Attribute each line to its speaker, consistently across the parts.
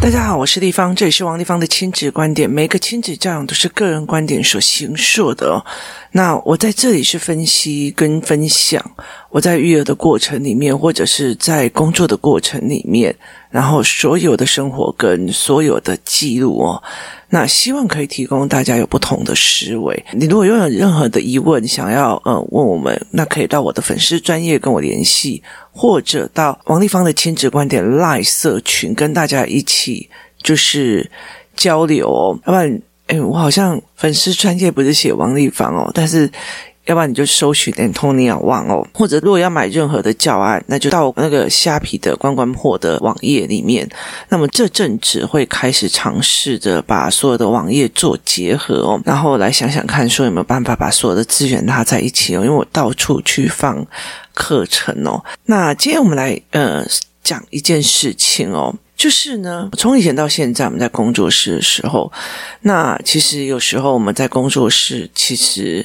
Speaker 1: 大家好，我是立方，这里是王立方的亲子观点。每个亲子教养都是个人观点所形塑的哦。那我在这里是分析跟分享我在育儿的过程里面，或者是在工作的过程里面，然后所有的生活跟所有的记录哦。那希望可以提供大家有不同的思维。你如果拥有任何的疑问，想要呃问我们，那可以到我的粉丝专业跟我联系，或者到王丽芳的亲子观点 Live 社群跟大家一起就是交流哦。要不然，哎，我好像粉丝专页不是写王丽芳哦，但是。要不然你就搜寻 Antonia Wang 哦，或者如果要买任何的教案，那就到那个虾皮的关关破的网页里面。那么这阵子会开始尝试着把所有的网页做结合哦，然后来想想看，说有没有办法把所有的资源拉在一起哦。因为我到处去放课程哦。那今天我们来呃讲一件事情哦，就是呢，从以前到现在我们在工作室的时候，那其实有时候我们在工作室其实。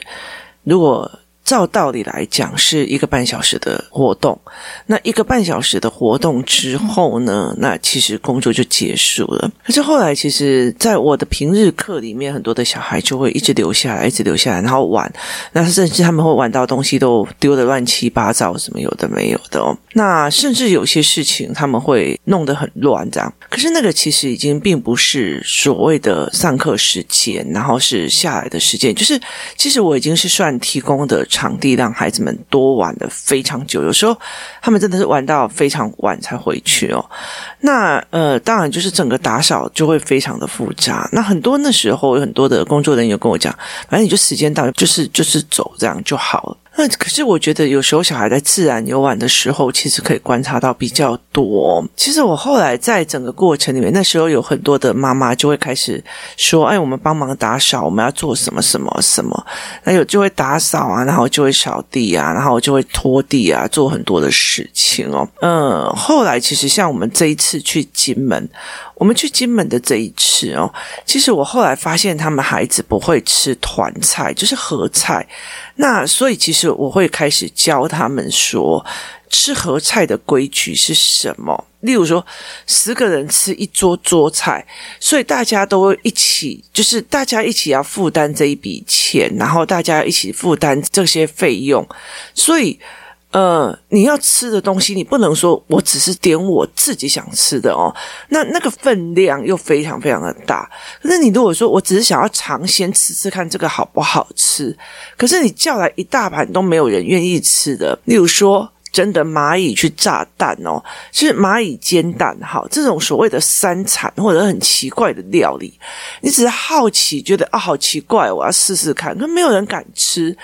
Speaker 1: 如果照道理来讲是一个半小时的活动，那一个半小时的活动之后呢，那其实工作就结束了。可是后来，其实在我的平日课里面，很多的小孩就会一直留下来，一直留下来，然后玩。那甚至他们会玩到东西都丢得乱七八糟，什么有的没有的哦。那甚至有些事情他们会弄得很乱，这样。可是那个其实已经并不是所谓的上课时间，然后是下来的时间，就是其实我已经是算提供的。场地让孩子们多玩的非常久，有时候他们真的是玩到非常晚才回去哦。那呃，当然就是整个打扫就会非常的复杂。那很多那时候有很多的工作人员跟我讲，反正你就时间到，就是就是走这样就好了。那可是我觉得有时候小孩在自然游玩的时候，其实可以观察到比较多。其实我后来在整个过程里面，那时候有很多的妈妈就会开始说：“哎，我们帮忙打扫，我们要做什么什么什么。”那有就会打扫啊，然后就会扫地啊，然后就会拖地啊，做很多的事情哦。嗯，后来其实像我们这一次去金门。我们去金门的这一次哦，其实我后来发现他们孩子不会吃团菜，就是合菜。那所以其实就我会开始教他们说，吃合菜的规矩是什么。例如说，十个人吃一桌桌菜，所以大家都一起，就是大家一起要负担这一笔钱，然后大家一起负担这些费用，所以。呃，你要吃的东西，你不能说我只是点我自己想吃的哦，那那个分量又非常非常的大。可是你如果说我只是想要尝鲜吃吃看这个好不好吃，可是你叫来一大盘都没有人愿意吃的，例如说。真的蚂蚁去炸蛋哦，是蚂蚁煎蛋，哈，这种所谓的三产或者很奇怪的料理，你只是好奇，觉得啊好奇怪，我要试试看，可没有人敢吃。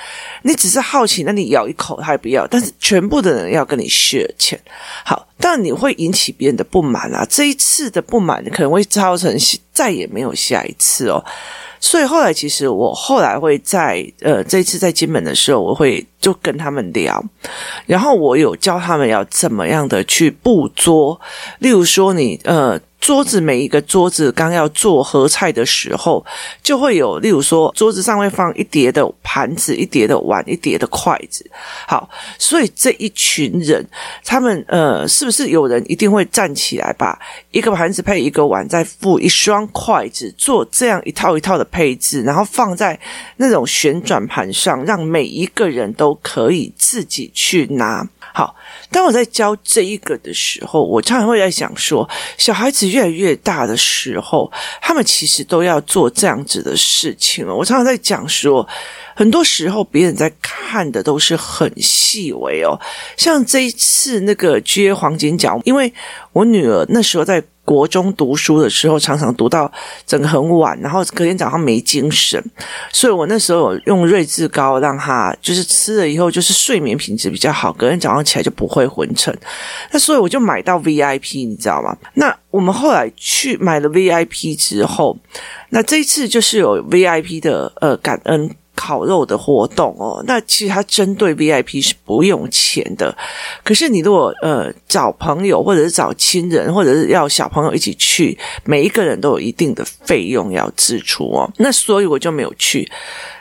Speaker 1: 你只是好奇，那你咬一口他也不要，但是全部的人要跟你 share 钱，好，但你会引起别人的不满啊。这一次的不满可能会造成再也没有下一次哦。所以后来，其实我后来会在呃这一次在金门的时候，我会就跟他们聊，然后我有教他们要怎么样的去捕捉，例如说你呃。桌子每一个桌子刚要做合菜的时候，就会有，例如说桌子上会放一叠的盘子、一叠的碗、一叠的筷子。好，所以这一群人，他们呃，是不是有人一定会站起来，把一个盘子配一个碗，再附一双筷子，做这样一套一套的配置，然后放在那种旋转盘上，让每一个人都可以自己去拿。好，当我在教这一个的时候，我常常会在想说，小孩子越来越大的时候，他们其实都要做这样子的事情了。我常常在讲说，很多时候别人在看的都是很细微哦，像这一次那个接黄金角，因为我女儿那时候在。国中读书的时候，常常读到整个很晚，然后隔天早上没精神，所以我那时候用瑞智膏让他就是吃了以后，就是睡眠品质比较好，隔天早上起来就不会昏沉。那所以我就买到 VIP，你知道吗？那我们后来去买了 VIP 之后，那这一次就是有 VIP 的呃感恩。烤肉的活动哦，那其实它针对 VIP 是不用钱的。可是你如果呃找朋友，或者是找亲人，或者是要小朋友一起去，每一个人都有一定的费用要支出哦。那所以我就没有去。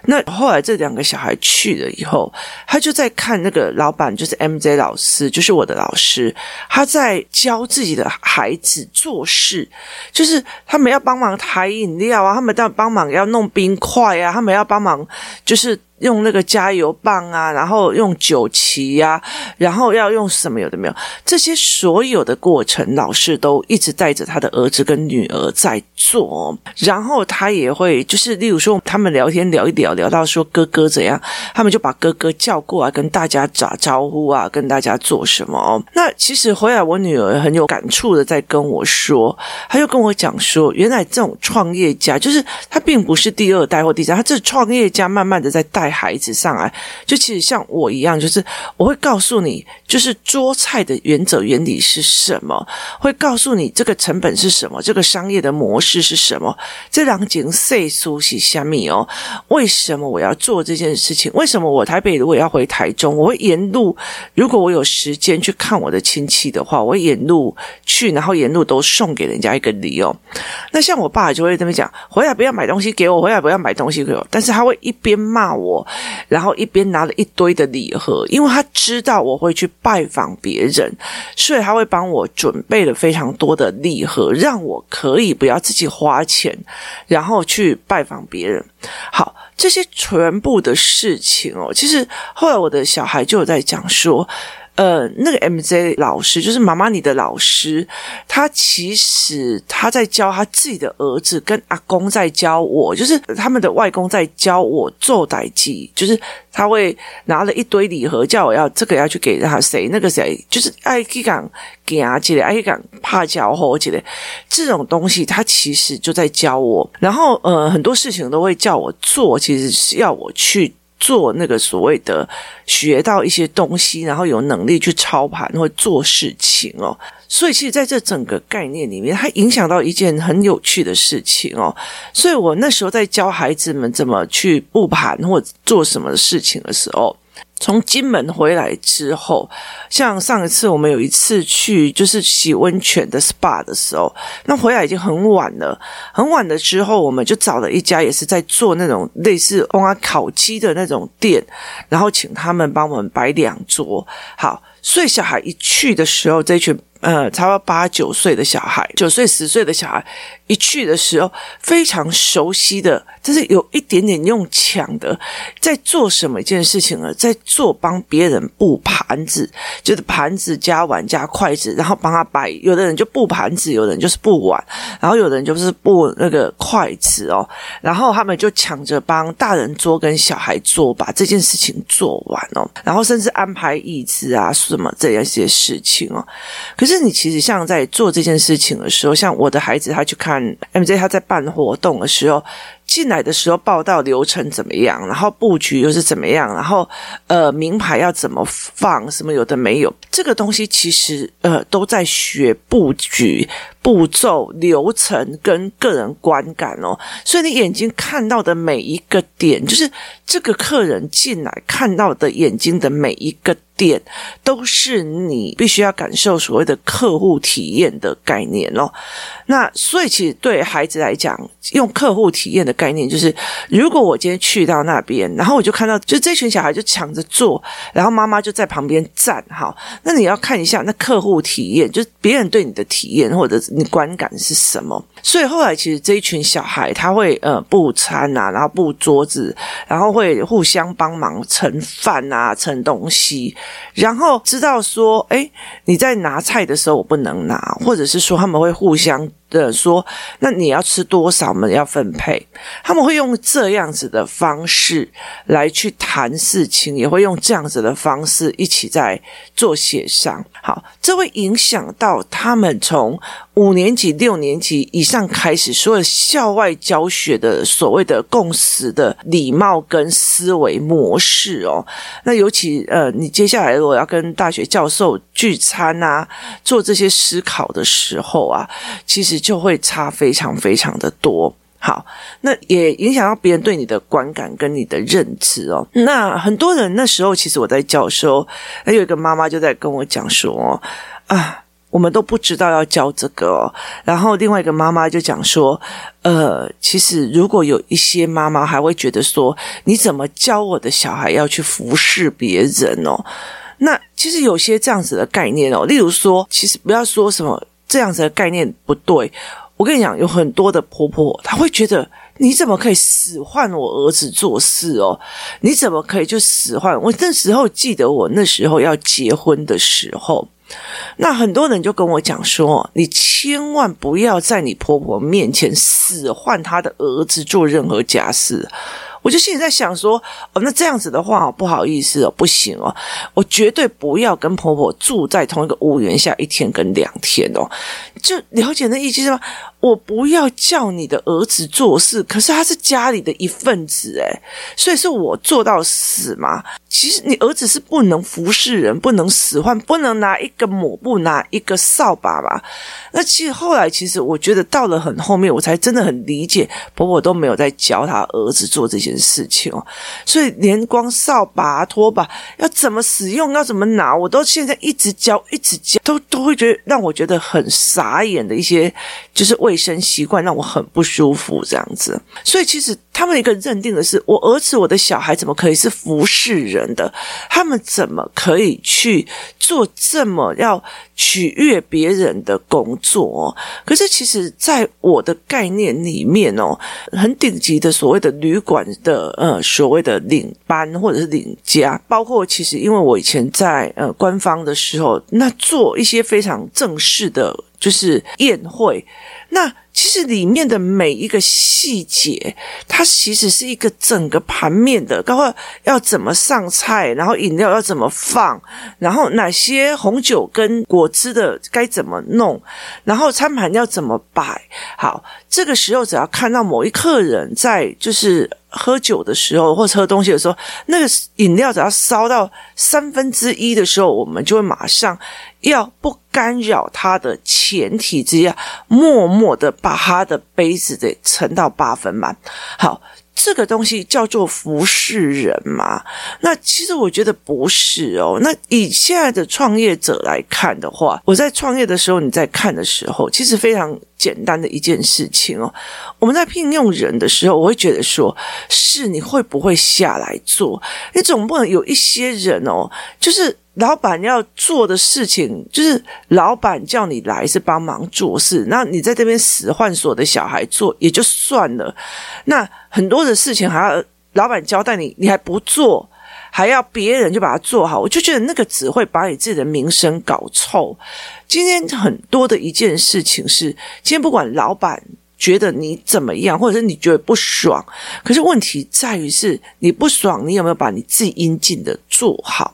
Speaker 1: 那后来这两个小孩去了以后，他就在看那个老板，就是 MJ 老师，就是我的老师，他在教自己的孩子做事，就是他们要帮忙抬饮料啊，他们要帮忙要弄冰块啊，他们要帮忙就是。用那个加油棒啊，然后用酒旗呀，然后要用什么有的没有，这些所有的过程，老师都一直带着他的儿子跟女儿在做。然后他也会就是，例如说他们聊天聊一聊，聊到说哥哥怎样，他们就把哥哥叫过来跟大家打招呼啊，跟大家做什么。那其实回来，我女儿很有感触的在跟我说，她就跟我讲说，原来这种创业家，就是他并不是第二代或第三，他这创业家慢慢的在带。孩子上来，就其实像我一样，就是我会告诉你，就是做菜的原则原理是什么，会告诉你这个成本是什么，这个商业的模式是什么，这两件岁数是虾米哦？为什么我要做这件事情？为什么我台北如果要回台中，我会沿路，如果我有时间去看我的亲戚的话，我会沿路去，然后沿路都送给人家一个礼哦。那像我爸就会这么讲，回来不要买东西给我，回来不要买东西给我，但是他会一边骂我。然后一边拿了一堆的礼盒，因为他知道我会去拜访别人，所以他会帮我准备了非常多的礼盒，让我可以不要自己花钱，然后去拜访别人。好，这些全部的事情哦，其实后来我的小孩就有在讲说。呃，那个 MJ 老师就是妈妈你的老师，他其实他在教他自己的儿子，跟阿公在教我，就是他们的外公在教我做代志，就是他会拿了一堆礼盒，叫我要这个要去给他谁，那个谁，就是爱去讲给阿姐的，爱去讲怕教火姐的这种东西，他其实就在教我，然后呃，很多事情都会叫我做，其实是要我去。做那个所谓的学到一些东西，然后有能力去操盘或做事情哦，所以其实在这整个概念里面，它影响到一件很有趣的事情哦。所以我那时候在教孩子们怎么去布盘或做什么事情的时候。从金门回来之后，像上一次我们有一次去就是洗温泉的 SPA 的时候，那回来已经很晚了，很晚了之后，我们就找了一家也是在做那种类似烘烤鸡的那种店，然后请他们帮我们摆两桌。好，所以小孩一去的时候，这群呃差不多八九岁的小孩，九岁十岁的小孩。一去的时候，非常熟悉的，就是有一点点用抢的，在做什么一件事情呢？在做帮别人布盘子，就是盘子加碗加筷子，然后帮他摆。有的人就布盘子，有的人就是布碗，然后有的人就是布那个筷子哦。然后他们就抢着帮大人桌跟小孩桌把这件事情做完哦。然后甚至安排椅子啊什么这样一些事情哦。可是那你其实像在做这件事情的时候，像我的孩子他去看。MJ 他在办活动的时候，进来的时候报道流程怎么样，然后布局又是怎么样，然后呃名牌要怎么放，什么有的没有，这个东西其实呃都在学布局。步骤、流程跟个人观感哦，所以你眼睛看到的每一个点，就是这个客人进来看到的眼睛的每一个点，都是你必须要感受所谓的客户体验的概念哦。那所以其实对孩子来讲，用客户体验的概念，就是如果我今天去到那边，然后我就看到，就这群小孩就抢着坐，然后妈妈就在旁边站，好，那你要看一下那客户体验，就是别人对你的体验，或者。你观感是什么？所以后来其实这一群小孩他会呃布餐啊，然后布桌子，然后会互相帮忙盛饭啊、盛东西，然后知道说，哎，你在拿菜的时候我不能拿，或者是说他们会互相。的说，那你要吃多少？我们要分配。他们会用这样子的方式来去谈事情，也会用这样子的方式一起在做协商。好，这会影响到他们从五年级、六年级以上开始，所有校外教学的所谓的共识的礼貌跟思维模式哦。那尤其呃，你接下来如果要跟大学教授聚餐啊，做这些思考的时候啊，其实。就会差非常非常的多。好，那也影响到别人对你的观感跟你的认知哦。那很多人那时候，其实我在教的时候，有一个妈妈就在跟我讲说：“啊，我们都不知道要教这个哦。然后另外一个妈妈就讲说，呃，其实如果有一些妈妈还会觉得说，你怎么教我的小孩要去服侍别人哦？那其实有些这样子的概念哦，例如说，其实不要说什么这样子的概念不对。我跟你讲，有很多的婆婆，她会觉得你怎么可以使唤我儿子做事哦？你怎么可以就使唤我？那时候记得我那时候要结婚的时候。那很多人就跟我讲说，你千万不要在你婆婆面前使唤她的儿子做任何家事。我就心里在想说，哦，那这样子的话，不好意思哦，不行哦，我绝对不要跟婆婆住在同一个屋檐下一天跟两天哦。就了解那意思吗？我不要叫你的儿子做事，可是他是家里的一份子诶，所以是我做到死吗？其实你儿子是不能服侍人，不能使唤，不能拿一个抹布，拿一个扫把吧？那其实后来，其实我觉得到了很后面，我才真的很理解婆婆都没有在教他儿子做这件事情哦。所以连光扫把、拖把要怎么使用，要怎么拿，我都现在一直教，一直教，都都会觉得让我觉得很傻眼的一些，就是为卫生习惯让我很不舒服这样子。所以其实。他们一个认定的是，我儿子、我的小孩怎么可以是服侍人的？他们怎么可以去做这么要取悦别人的工作？可是，其实，在我的概念里面哦，很顶级的所谓的旅馆的呃所谓的领班或者是领家，包括其实因为我以前在呃官方的时候，那做一些非常正式的，就是宴会，那。其实里面的每一个细节，它其实是一个整个盘面的，包括要怎么上菜，然后饮料要怎么放，然后哪些红酒跟果汁的该怎么弄，然后餐盘要怎么摆。好，这个时候只要看到某一客人在就是喝酒的时候，或者喝东西的时候，那个饮料只要烧到三分之一的时候，我们就会马上。要不干扰他的前提之下，默默的把他的杯子得盛到八分满。好，这个东西叫做服侍人嘛？那其实我觉得不是哦。那以现在的创业者来看的话，我在创业的时候，你在看的时候，其实非常简单的一件事情哦。我们在聘用人的时候，我会觉得说，是你会不会下来做？你总不能有一些人哦，就是。老板要做的事情，就是老板叫你来是帮忙做事，那你在这边使唤所的小孩做也就算了，那很多的事情还要老板交代你，你还不做，还要别人就把它做好，我就觉得那个只会把你自己的名声搞臭。今天很多的一件事情是，今天不管老板觉得你怎么样，或者是你觉得不爽，可是问题在于是你不爽，你有没有把你自己应尽的做好？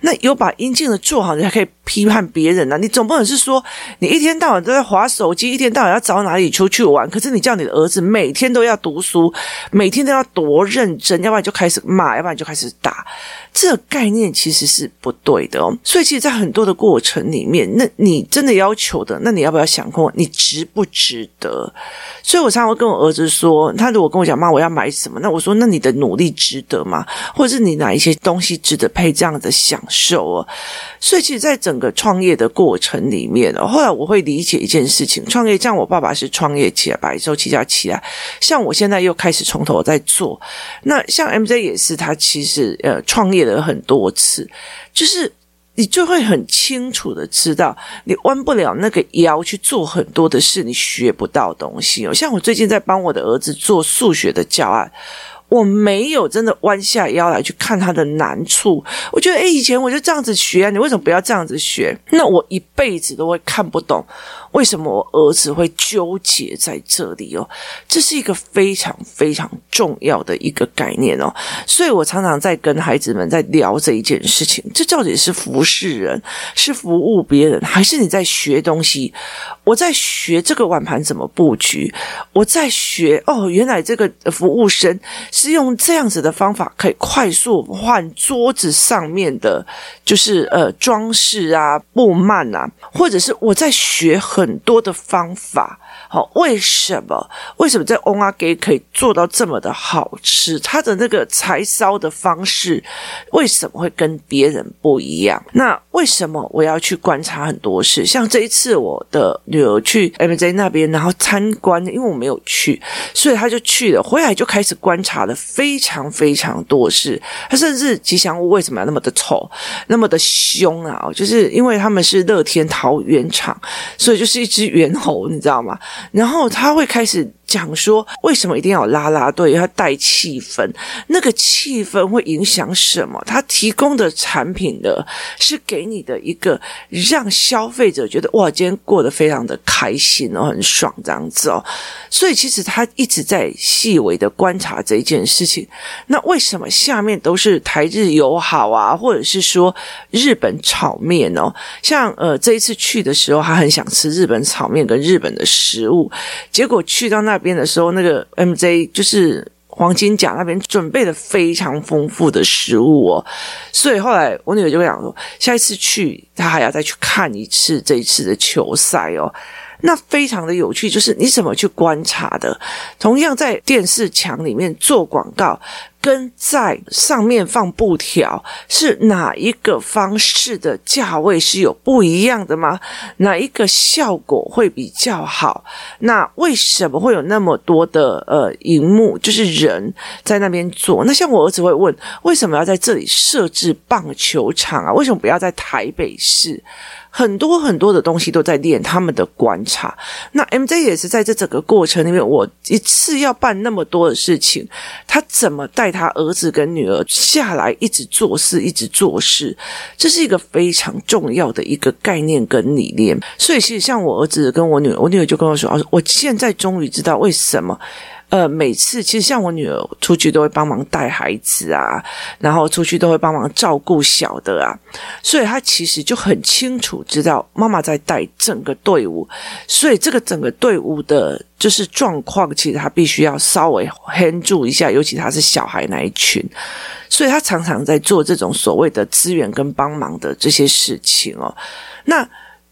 Speaker 1: 那有把阴镜的做好，你才可以批判别人呢、你总不能是说，你一天到晚都在划手机，一天到晚要找哪里出去玩。可是你叫你的儿子每天都要读书，每天都要多认真，要不然就开始骂，要不然就开始打。这个概念其实是不对的哦。所以，其实，在很多的过程里面，那你真的要求的，那你要不要想过，你值不值得？所以我常常会跟我儿子说，他如果跟我讲妈，我要买什么？那我说，那你的努力值得吗？或者是你哪一些东西值得配这样的享受哦？所以，其实，在整个创业的过程里面哦，后来我会理解一件事情：创业，像我爸爸是创业起来，白手起家起来，像我现在又开始从头在做。那像 MJ 也是，他其实呃创业了很多次，就是你就会很清楚的知道，你弯不了那个腰去做很多的事，你学不到东西哦。像我最近在帮我的儿子做数学的教案。我没有真的弯下腰来去看他的难处，我觉得，诶，以前我就这样子学，你为什么不要这样子学？那我一辈子都会看不懂。为什么我儿子会纠结在这里哦？这是一个非常非常重要的一个概念哦，所以我常常在跟孩子们在聊这一件事情：这到底是服侍人，是服务别人，还是你在学东西？我在学这个碗盘怎么布局，我在学哦，原来这个服务生是用这样子的方法可以快速换桌子上面的，就是呃装饰啊、布幔啊，或者是我在学很多的方法。好，为什么？为什么在瓮仔鸡可以做到这么的好吃？它的那个柴烧的方式为什么会跟别人不一样？那为什么我要去观察很多事？像这一次我的女儿去 MJ 那边，然后参观，因为我没有去，所以他就去了，回来就开始观察了非常非常多事。他甚至吉祥物为什么要那么的丑，那么的凶啊？就是因为他们是乐天桃园厂，所以就是一只猿猴，你知道吗？然后他会开始讲说，为什么一定要有啦啦队，要带气氛？那个气氛会影响什么？他提供的产品的是给你的一个让消费者觉得哇，今天过得非常的开心哦，很爽这样子哦。所以其实他一直在细微的观察这一件事情。那为什么下面都是台日友好啊，或者是说日本炒面哦？像呃这一次去的时候，他很想吃日本炒面跟日本的食物，结果去到那。边的时候，那个 MJ 就是黄金甲那边准备的非常丰富的食物哦，所以后来我女儿就会讲说，下一次去她还要再去看一次这一次的球赛哦。那非常的有趣，就是你怎么去观察的？同样在电视墙里面做广告，跟在上面放布条，是哪一个方式的价位是有不一样的吗？哪一个效果会比较好？那为什么会有那么多的呃荧幕，就是人在那边做？那像我儿子会问，为什么要在这里设置棒球场啊？为什么不要在台北市？很多很多的东西都在练他们的观察。那 MJ 也是在这整个过程里面，我一次要办那么多的事情，他怎么带他儿子跟女儿下来，一直做事，一直做事，这是一个非常重要的一个概念跟理念。所以，其实像我儿子跟我女儿，我女儿就跟我说：“啊，我现在终于知道为什么。”呃，每次其实像我女儿出去都会帮忙带孩子啊，然后出去都会帮忙照顾小的啊，所以她其实就很清楚知道妈妈在带整个队伍，所以这个整个队伍的就是状况，其实她必须要稍微 hand 住一下，尤其她是小孩那一群，所以她常常在做这种所谓的资源跟帮忙的这些事情哦。那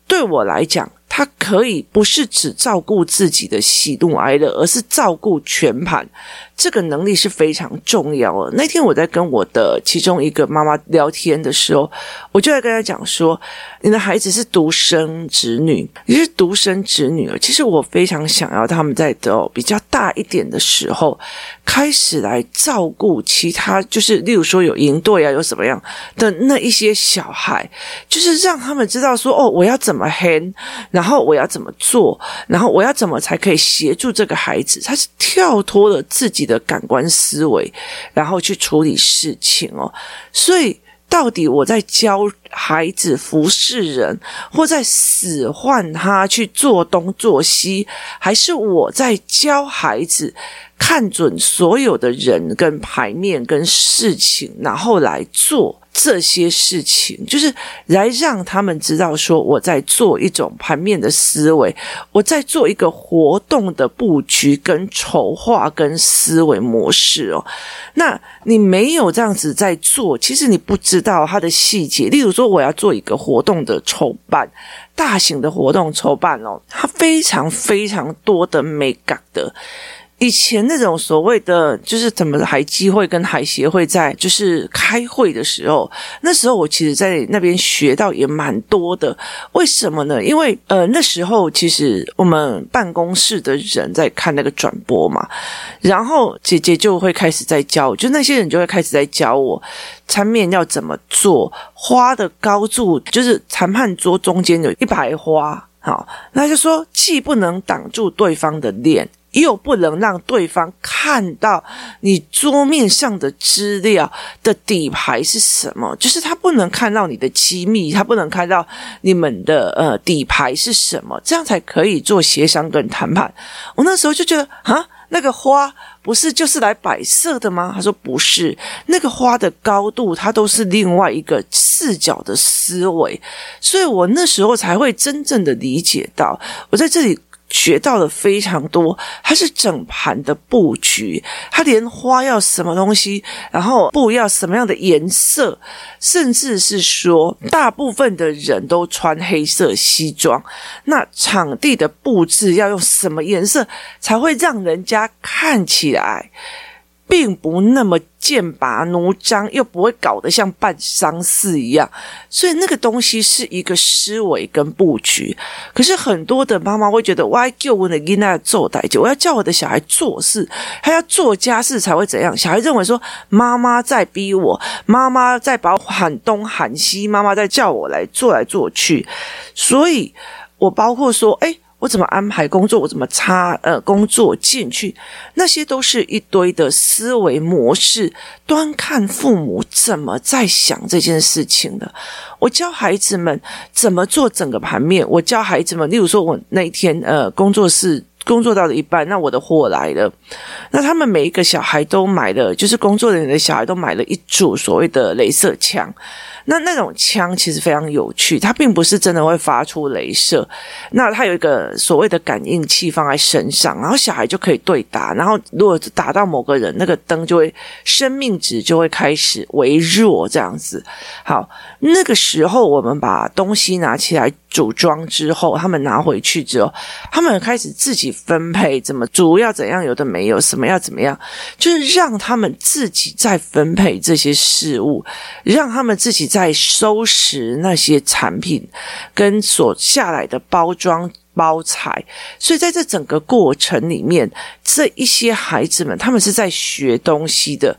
Speaker 1: 对我来讲，他可以不是只照顾自己的喜怒哀乐，而是照顾全盘。这个能力是非常重要的。那天我在跟我的其中一个妈妈聊天的时候，我就在跟她讲说：“你的孩子是独生子女，你是独生子女。其实我非常想要他们在的比较大一点的时候，开始来照顾其他，就是例如说有营队啊，有什么样的那一些小孩，就是让他们知道说哦，我要怎么 hand，然然后我要怎么做，然后我要怎么才可以协助这个孩子，他是跳脱了自己的感官思维，然后去处理事情哦。所以，到底我在教孩子服侍人，或在使唤他去做东做西，还是我在教孩子看准所有的人跟牌面跟事情，然后来做？这些事情就是来让他们知道，说我在做一种盘面的思维，我在做一个活动的布局跟筹划跟思维模式哦。那你没有这样子在做，其实你不知道它的细节。例如说，我要做一个活动的筹办，大型的活动筹办哦，它非常非常多的美感的。以前那种所谓的就是怎么海基会跟海协会在就是开会的时候，那时候我其实在那边学到也蛮多的。为什么呢？因为呃那时候其实我们办公室的人在看那个转播嘛，然后姐姐就会开始在教，就那些人就会开始在教我餐面要怎么做，花的高度就是谈判桌中间有一排花，好，那就说既不能挡住对方的脸。又不能让对方看到你桌面上的资料的底牌是什么，就是他不能看到你的机密，他不能看到你们的呃底牌是什么，这样才可以做协商跟谈判。我那时候就觉得啊。那个花不是就是来摆设的吗？他说不是，那个花的高度，它都是另外一个视角的思维。所以我那时候才会真正的理解到，我在这里。学到了非常多，它是整盘的布局，它连花要什么东西，然后布要什么样的颜色，甚至是说，大部分的人都穿黑色西装，那场地的布置要用什么颜色才会让人家看起来，并不那么剑拔弩张，又不会搞得像办丧事一样，所以那个东西是一个思维跟布局。可是很多的妈妈会觉得，我要叫我的囡仔做代志，我要叫我的小孩做事，他要做家事才会怎样？小孩认为说，妈妈在逼我，妈妈在把我喊东喊西，妈妈在叫我来做来做去，所以我包括说，诶我怎么安排工作？我怎么插呃工作进去？那些都是一堆的思维模式。端看父母怎么在想这件事情的。我教孩子们怎么做整个盘面。我教孩子们，例如说，我那一天呃工作室工作到了一半，那我的货来了，那他们每一个小孩都买了，就是工作人员的小孩都买了一组所谓的镭射枪。那那种枪其实非常有趣，它并不是真的会发出镭射，那它有一个所谓的感应器放在身上，然后小孩就可以对打，然后如果打到某个人，那个灯就会生命值就会开始微弱这样子。好，那个时候我们把东西拿起来组装之后，他们拿回去之后，他们开始自己分配怎么组要怎样，有的没有，什么要怎么样，就是让他们自己在分配这些事物，让他们自己在收拾那些产品跟所下来的包装包材，所以在这整个过程里面，这一些孩子们他们是在学东西的。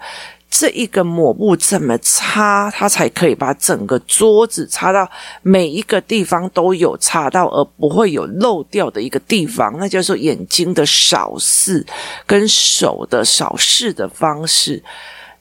Speaker 1: 这一个抹布怎么擦，它才可以把整个桌子擦到每一个地方都有擦到，而不会有漏掉的一个地方，那叫做眼睛的扫视跟手的扫视的方式。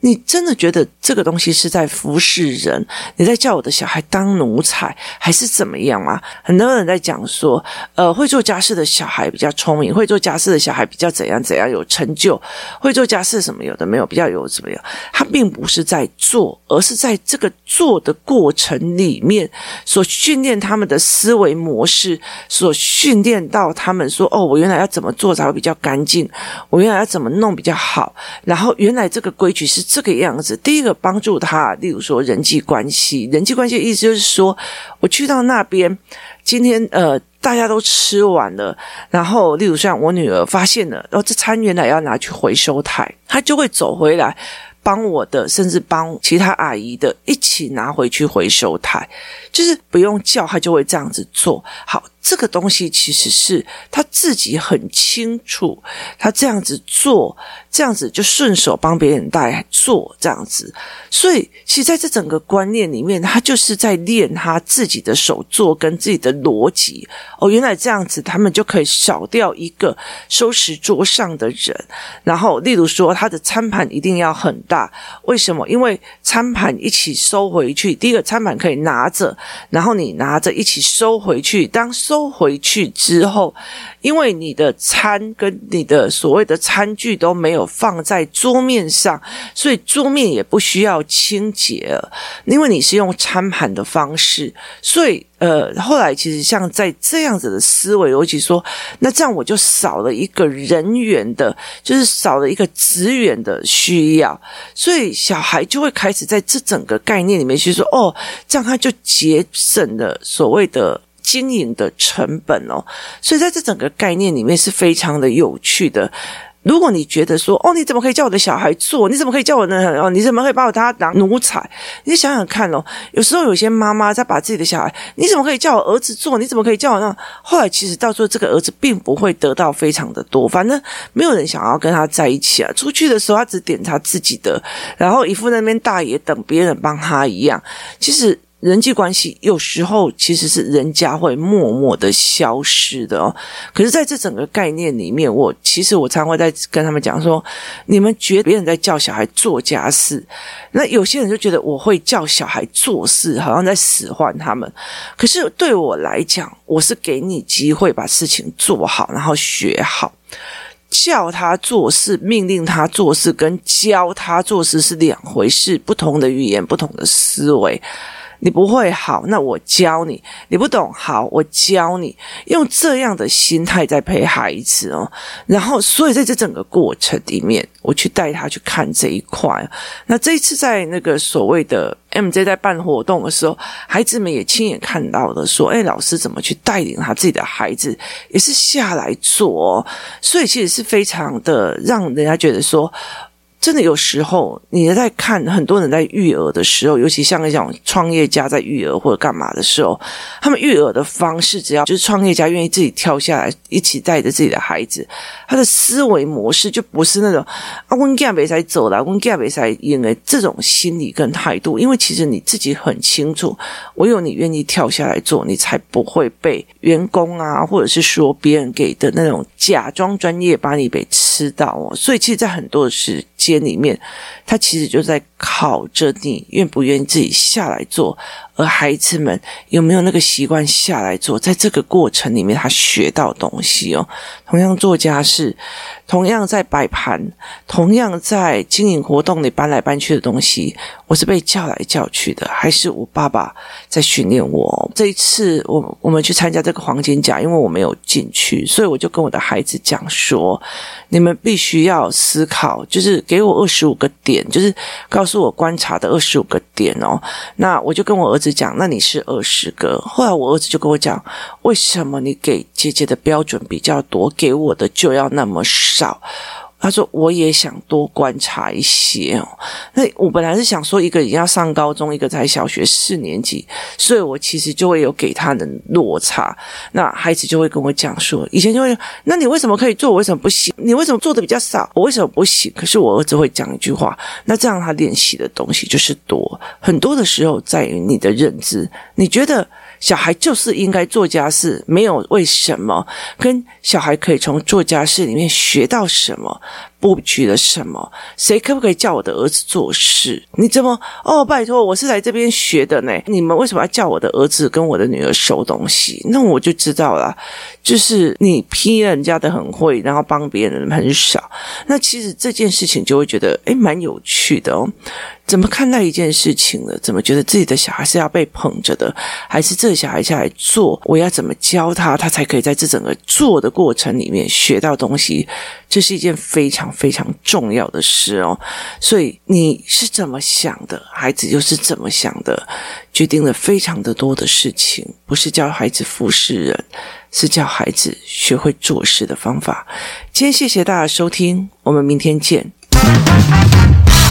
Speaker 1: 你真的觉得这个东西是在服侍人？你在叫我的小孩当奴才，还是怎么样吗？很多人在讲说，呃，会做家事的小孩比较聪明，会做家事的小孩比较怎样怎样有成就，会做家事什么有的没有比较有怎么样？他并不是在做，而是在这个做的过程里面所训练他们的思维模式，所训练到他们说，哦，我原来要怎么做才会比较干净？我原来要怎么弄比较好？然后原来这个规矩是。这个样子，第一个帮助他，例如说人际关系，人际关系的意思就是说，我去到那边，今天呃大家都吃完了，然后例如像我女儿发现了，然后这餐原来要拿去回收台，她就会走回来帮我的，甚至帮其他阿姨的一起拿回去回收台，就是不用叫，她就会这样子做好。这个东西其实是他自己很清楚，他这样子做，这样子就顺手帮别人带做这样子，所以其实在这整个观念里面，他就是在练他自己的手作跟自己的逻辑。哦，原来这样子，他们就可以少掉一个收拾桌上的人。然后，例如说，他的餐盘一定要很大，为什么？因为餐盘一起收回去，第一个餐盘可以拿着，然后你拿着一起收回去，当收。收回去之后，因为你的餐跟你的所谓的餐具都没有放在桌面上，所以桌面也不需要清洁。因为你是用餐盘的方式，所以呃，后来其实像在这样子的思维尤其说，那这样我就少了一个人员的，就是少了一个职员的需要，所以小孩就会开始在这整个概念里面去说，哦，这样他就节省了所谓的。经营的成本哦，所以在这整个概念里面是非常的有趣的。如果你觉得说，哦，你怎么可以叫我的小孩做？你怎么可以叫我呢？哦，你怎么可以把我当奴才？你想想看哦，有时候有些妈妈在把自己的小孩，你怎么可以叫我儿子做？你怎么可以叫我那？后来其实到最后，这个儿子并不会得到非常的多，反正没有人想要跟他在一起啊。出去的时候，他只点他自己的，然后一副那边大爷等别人帮他一样。其实。人际关系有时候其实是人家会默默的消失的哦。可是在这整个概念里面，我其实我常会在跟他们讲说：你们觉别人在叫小孩做家事，那有些人就觉得我会叫小孩做事，好像在使唤他们。可是对我来讲，我是给你机会把事情做好，然后学好。叫他做事、命令他做事，跟教他做事是两回事，不同的语言，不同的思维。你不会好，那我教你；你不懂，好，我教你。用这样的心态在陪孩子哦，然后，所以在这整个过程里面，我去带他去看这一块。那这一次在那个所谓的 MJ 在办活动的时候，孩子们也亲眼看到了，说：“哎，老师怎么去带领他自己的孩子，也是下来做。”哦所以其实是非常的让人家觉得说。真的有时候，你在看很多人在育儿的时候，尤其像那种创业家在育儿或者干嘛的时候，他们育儿的方式，只要就是创业家愿意自己跳下来，一起带着自己的孩子，他的思维模式就不是那种啊，温家没才走了，温家没才赢了这种心理跟态度。因为其实你自己很清楚，唯有你愿意跳下来做，你才不会被员工啊，或者是说别人给的那种假装专业把你给吃到哦。所以，其实，在很多的时间。里面，他其实就在考着你愿不愿意自己下来做。而孩子们有没有那个习惯下来做？在这个过程里面，他学到东西哦。同样做家事，同样在摆盘，同样在经营活动里搬来搬去的东西，我是被叫来叫去的，还是我爸爸在训练我？这一次，我我们去参加这个黄金甲，因为我没有进去，所以我就跟我的孩子讲说：你们必须要思考，就是给我二十五个点，就是告诉我观察的二十五个点哦。那我就跟我儿子。讲，那你是二十个。后来我儿子就跟我讲，为什么你给姐姐的标准比较多，给我的就要那么少？他说：“我也想多观察一些哦。那我本来是想说，一个人要上高中，一个才小学四年级，所以我其实就会有给他的落差。那孩子就会跟我讲说，以前就会，那你为什么可以做，我为什么不行？你为什么做的比较少，我为什么不行？可是我儿子会讲一句话，那这样他练习的东西就是多。很多的时候在于你的认知，你觉得。”小孩就是应该做家事，没有为什么。跟小孩可以从做家事里面学到什么，布局了什么？谁可不可以叫我的儿子做事？你怎么？哦，拜托，我是来这边学的呢。你们为什么要叫我的儿子跟我的女儿收东西？那我就知道了，就是你批人家的很会，然后帮别人很少。那其实这件事情就会觉得，诶，蛮有趣的哦。怎么看待一件事情呢？怎么觉得自己的小孩是要被捧着的，还是这小孩下来做？我要怎么教他，他才可以在这整个做的过程里面学到东西？这是一件非常非常重要的事哦。所以你是怎么想的，孩子又是怎么想的，决定了非常的多的事情。不是教孩子服侍人，是教孩子学会做事的方法。今天谢谢大家收听，我们明天见。